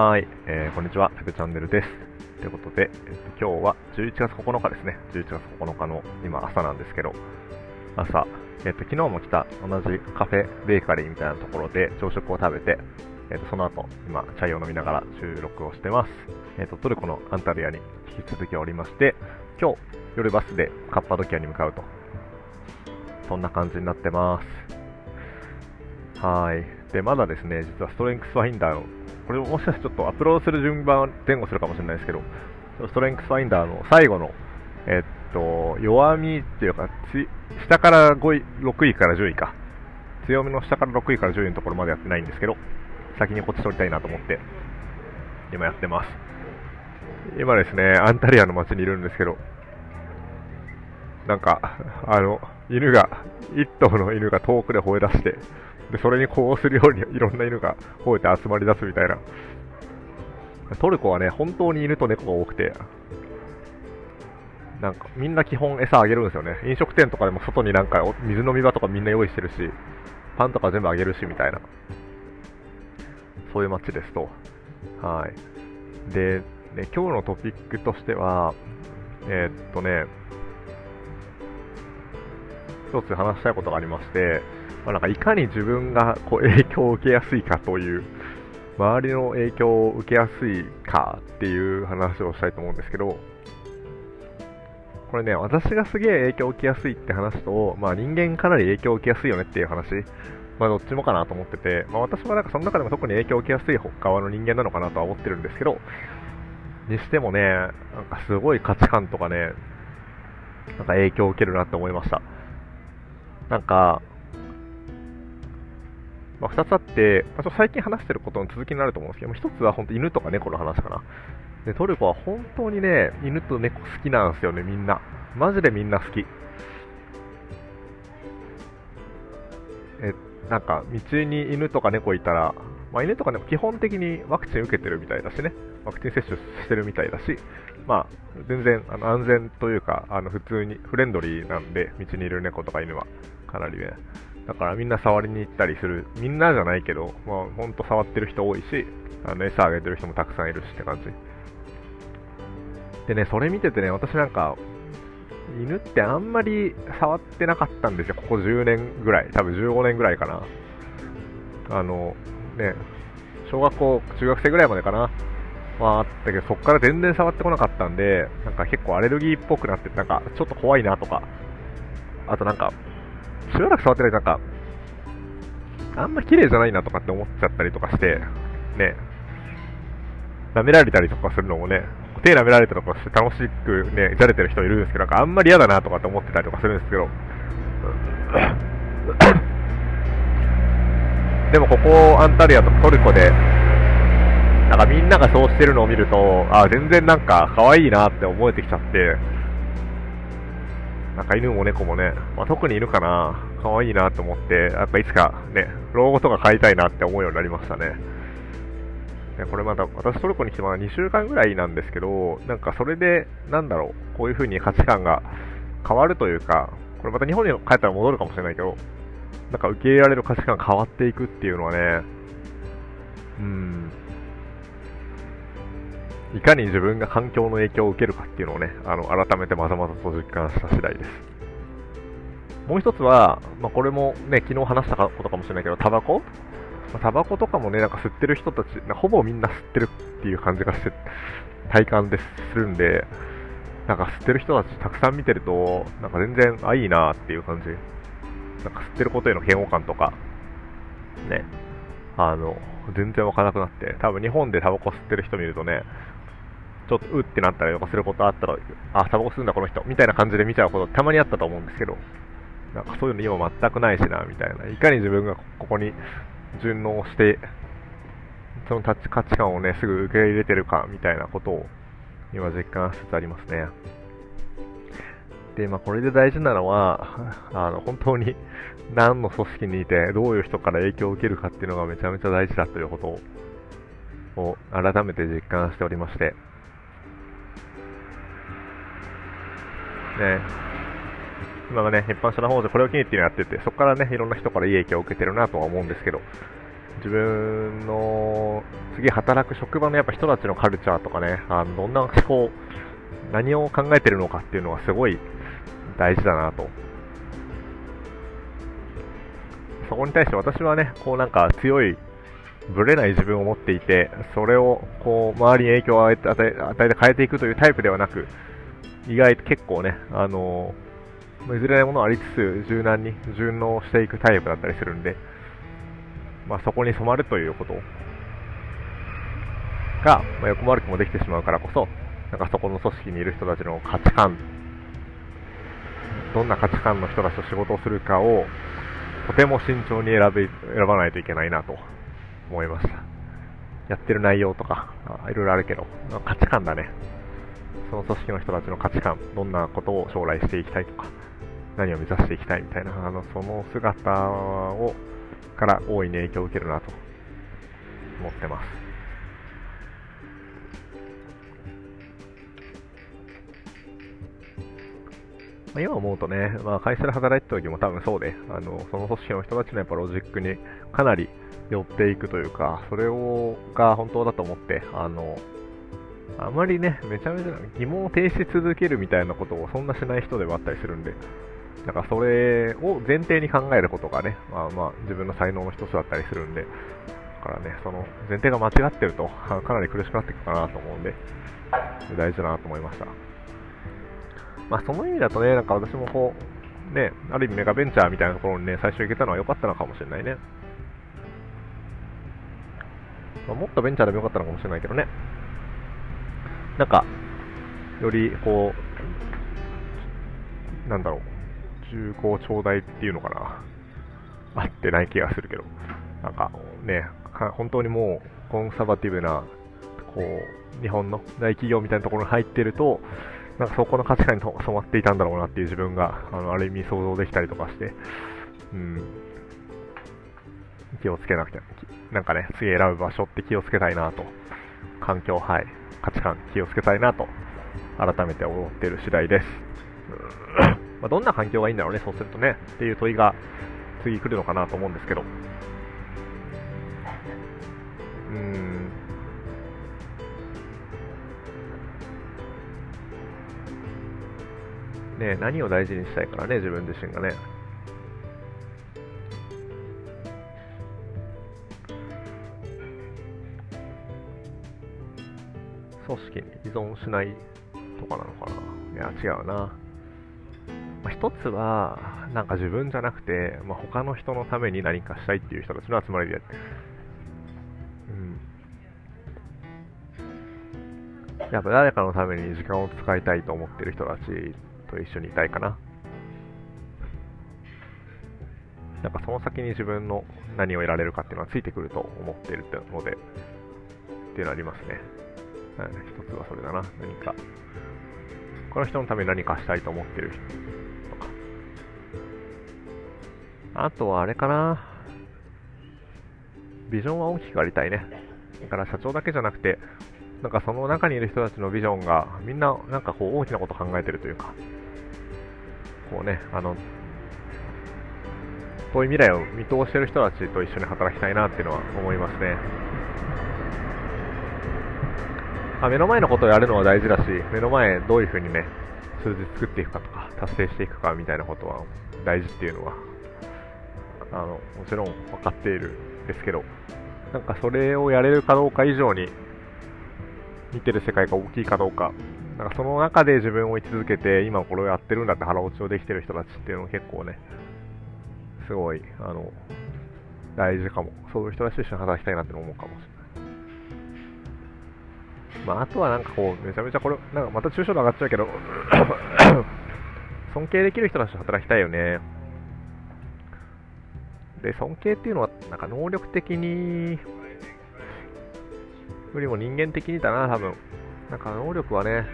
はい、えー、こんにちは、タクチャンネルです。ということで、えっと、今日は11月9日ですね。11月9日の今朝なんですけど、朝、えっと、昨日も来た同じカフェ、ベーカリーみたいなところで朝食を食べて、えっと、その後、今、チャイを飲みながら収録をしてます。えっと、トルコのアンタルヤに引き続きおりまして、今日、夜バスでカッパドキアに向かうと。そんな感じになってます。はい。で、まだですね、実はストレングスファインダーの、これもしかしてちょっとアップロードする順番前後するかもしれないですけど、ストレングスファインダーの最後の、えっと、弱みっていうか、下から5位、6位から10位か。強みの下から6位から10位のところまでやってないんですけど、先にこっち取りたいなと思って、今やってます。今ですね、アンタリアの街にいるんですけど、なんか、あの、犬が、一頭の犬が遠くで吠え出して、で、それにこうするようにいろんな犬が吠えて集まり出すみたいな。トルコはね、本当に犬と猫が多くて、なんかみんな基本餌あげるんですよね。飲食店とかでも外になんか水飲み場とかみんな用意してるし、パンとか全部あげるしみたいな。そういう街ですと。はい。で、ね、今日のトピックとしては、えーっとね、一つ話したいことがありまして、まあ、なんかいかに自分がこう影響を受けやすいかという、周りの影響を受けやすいかっていう話をしたいと思うんですけど、これね、私がすげえ影響を受けやすいって話と、まあ人間かなり影響を受けやすいよねっていう話、まあどっちもかなと思ってて、まあ私はなんかその中でも特に影響を受けやすい側の人間なのかなとは思ってるんですけど、にしてもね、なんかすごい価値観とかね、なんか影響を受けるなって思いました。なんか、まあ、2つあって、まあ、ちょ最近話してることの続きになると思うんですけど、1つは本当犬とか猫の話かな。で、トルコは本当にね、犬と猫好きなんですよね、みんな。マジでみんな好き。え、なんか、道に犬とか猫いたら、まあ、犬とか猫基本的にワクチン受けてるみたいだしね、ワクチン接種してるみたいだし、まあ、全然あの安全というか、あの普通にフレンドリーなんで、道にいる猫とか犬は、かなりね。だからみんな触りに行ったりする、みんなじゃないけど、まあ、ほんと触ってる人多いし、あの餌あげてる人もたくさんいるしって感じ。でね、それ見ててね、私なんか、犬ってあんまり触ってなかったんですよ、ここ10年ぐらい、多分15年ぐらいかな。あの、ね、小学校、中学生ぐらいまでかな。はあったけど、そっから全然触ってこなかったんで、なんか結構アレルギーっぽくなって、なんかちょっと怖いなとか、あとなんか、しばらく触ってないなんか、あんま綺麗じゃないなとかって思っちゃったりとかして、ね、舐められたりとかするのもね、手舐められたりとかして楽しくね、じゃれてる人いるんですけど、なんかあんまり嫌だなとかって思ってたりとかするんですけど、でもここアンタルヤとかトルコで、なんかみんながそうしてるのを見ると、あ全然なんか可愛いなって思えてきちゃって、なんか犬も猫もね、まあ、特に犬かな、可愛いなと思って、やっぱいつかね、老後とか飼いたいなって思うようになりましたね。ねこれまだ、私トルコに来てまだ2週間ぐらいなんですけど、なんかそれで、なんだろう、こういう風に価値観が変わるというか、これまた日本に帰ったら戻るかもしれないけど、なんか受け入れられる価値観が変わっていくっていうのはね、うん、いかに自分が環境の影響を受けるかっていうのをね、あの改めてまざまざと実感した次第です。もう一つは、まあ、これもね、昨日話したことかもしれないけど、タバコ、まあ、タバコとかもね、なんか吸ってる人たち、ほぼみんな吸ってるっていう感じがして、体感でするんで、なんか吸ってる人たちたくさん見てると、なんか全然、あ、いいなっていう感じ。なんか吸ってることへの嫌悪感とか、ね、あの、全然わからなくなって、多分日本でタバコ吸ってる人見るとね、ちょっとうってなったりとかすることあったら、あ、タバコ吸うんだこの人、みたいな感じで見ちゃうことたまにあったと思うんですけど、なんかそういうの今全くないしな、みたいな。いかに自分がここに順応して、その価値観をね、すぐ受け入れてるか、みたいなことを今実感しつつありますね。で、まあこれで大事なのは、あの、本当に何の組織にいて、どういう人から影響を受けるかっていうのがめちゃめちゃ大事だということ、を改めて実感しておりまして、ね、今がね、一般社の方でこれを機にっていうのやってて、そこからね、いろんな人からいい影響を受けてるなとは思うんですけど、自分の次働く職場のやっぱ人たちのカルチャーとかね、あのどんな思考、何を考えてるのかっていうのはすごい大事だなと。そこに対して私はね、こうなんか強い、ぶれない自分を持っていて、それをこう周りに影響を与え与えて変えていくというタイプではなく、意外と結構ね、あの譲れないものはありつつ柔軟に順応していくタイプだったりするんで、まあ、そこに染まるということが、まあ、横悪くもできてしまうからこそ、なんかそこの組織にいる人たちの価値観、どんな価値観の人たちと仕事をするかを、とても慎重に選べ選ばないといけないなと思いました。やってる内容とか、いろいろあるけど、価値観だね。その組織の人たちの価値観、どんなことを将来していきたいとか、何を目指していきたいみたいな、あのその姿をから大いに影響を受けるなと思ってます。ま、今思うとね、まあ、会社で働いてた時も多分そうで、あのその組織の人たちのやっぱロジックにかなり寄っていくというか、それをが本当だと思って、あのあまりね、めちゃめちゃ疑問を呈し続けるみたいなことをそんなしない人ではあったりするんで、なんかそれを前提に考えることがね、まあまあ自分の才能の一つだったりするんで、だからね、その前提が間違ってると かなり苦しくなっていくかなと思うんで、大事だなと思いました。まあその意味だとね、なんか私もこう、ね、ある意味メガベンチャーみたいなところにね、最初行けたのは良かったのかもしれないね。まあ、もっとベンチャーでも良かったのかもしれないけどね。なんか、よりこう、なんだろう、重厚長大っていうのかな。合ってない気がするけど。なんかね、本当にもうコンサバティブな、こう、日本の大企業みたいなところに入ってると、なんかそこの価値観に染まっていたんだろうなっていう自分が、あのある意味想像できたりとかして、うん、気をつけなくて、なんかね、次選ぶ場所って気をつけたいなと、環境、はい、価値観気をつけたいなと、改めて思っている次第です。まあ、どんな環境がいいんだろうね、そうするとね、っていう問いが次来るのかなと思うんですけど。うーん。ね何を大事にしたいからね、自分自身がね。組織に依存しないとかなのかな。いや、違うな。まあ、一つは、なんか自分じゃなくて、まあ、他の人のために何かしたいっていう人たちの集まりで、うん。やっぱ誰かのために時間を使いたいと思ってる人たちと一緒にいたいかな。なんかその先に自分の何を得られるかっていうのはついてくると思っているので、っていうのはありますね。一つはそれだな、何か。この人のために何かしたいと思ってる人とかあとはあれかな。ビジョンは大きくありたいね。だから社長だけじゃなくて、なんかその中にいる人たちのビジョンがみんななんかこう大きなこと考えてるというか、こうね、あの、遠い未来を見通してる人たちと一緒に働きたいなっていうのは思いますね。あ目の前のことをやるのは大事だし、目の前どういうふうにね、数字作っていくかとか、達成していくかみたいなことは大事っていうのはあのもちろん分かっているんですけど、なんかそれをやれるかどうか以上に、見てる世界が大きいかどうか、なんかその中で自分を生き続けて、今これをやってるんだって腹落ちをできてる人たちっていうのは結構ね、すごい、あの、大事かも。そういう人たちと一緒に働きたいなって思うかもしれない。まあ、あとはなんかこう、めちゃめちゃこれ、なんかまた抽象度上がっちゃうけど 尊敬できる人たちと働きたいよね。で、尊敬っていうのは、なんか能力的に、よりも人間的にだな、多分。なんか能力はね、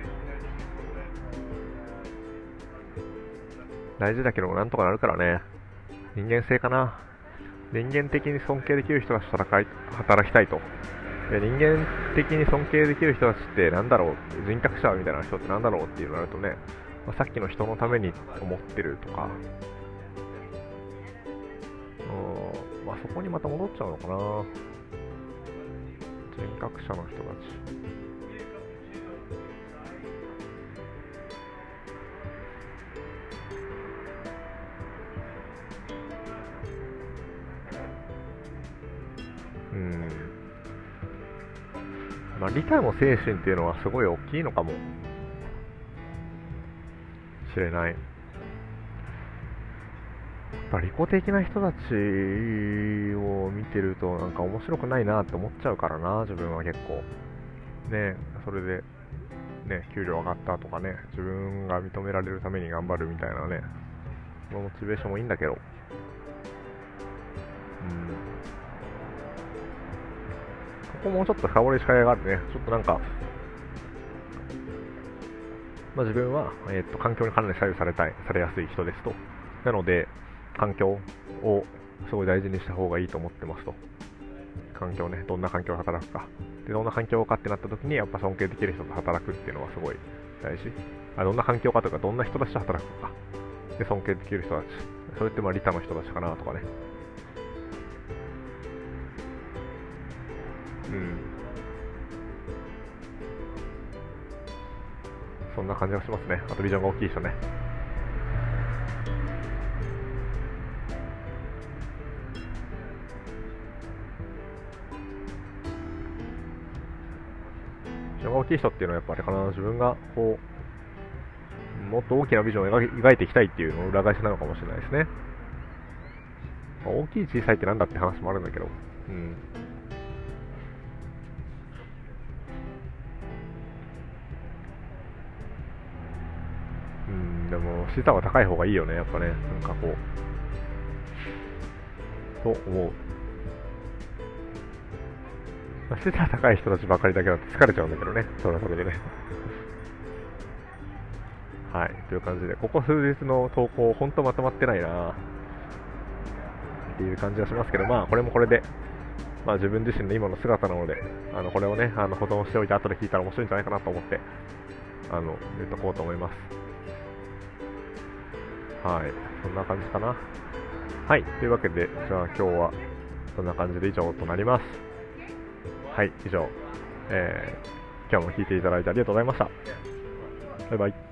大事だけど、なんとかなるからね。人間性かな。人間的に尊敬できる人たちと働きたいと。人間的に尊敬できる人たちってなんだろう人格者みたいな人ってなんだろうっていうのがあるとね、まあ、さっきの人のために思ってるとか、うんまあそこにまた戻っちゃうのかな人格者の人たち。まあ、理科の精神っていうのはすごい大きいのかもしれない。やっぱ利己的な人たちを見てるとなんか面白くないなって思っちゃうからな、自分は結構。ねそれで、ね、給料上がったとかね、自分が認められるために頑張るみたいなね、そのモチベーションもいいんだけど。うん。こもうちょっと深掘りしかいがあるね。ちょっとなんか、まあ、自分は、えー、っと環境にかなり左右されたい、されやすい人ですと。なので、環境をすごい大事にした方がいいと思ってますと。環境ね、どんな環境で働くか。で、どんな環境かってなった時に、やっぱ尊敬できる人と働くっていうのはすごい大事。あどんな環境かとか、どんな人たちと働くのか。で、尊敬できる人たち。それってまあ、利他の人たちかなとかね。そんな感じがしますね。あとビジョンが大きい人ね。ビジョンが大きい人っていうのはやっぱりかな、自分がこう、もっと大きなビジョンを描いていきたいっていうのを裏返しなのかもしれないですね。大きい小さいってなんだって話もあるんだけど、うん。でも、資産は高い方がいいよね、やっぱね。なんかこう。と思う。まあ、資産高い人たちばかりだけだと疲れちゃうんだけどね。それはそれでね。はい。という感じで、ここ数日の投稿、ほんとまとまってないなっていう感じがしますけど、まあ、これもこれで、まあ、自分自身の今の姿なので、あのこれをね、あの保存しておいて、後で聞いたら面白いんじゃないかなと思って、あの言っとこうと思います。はい、そんな感じかな。はい、というわけで、じゃあ今日はそんな感じで以上となります。はい、以上、えー、今日も聞いていただいてありがとうございました。バイバイ。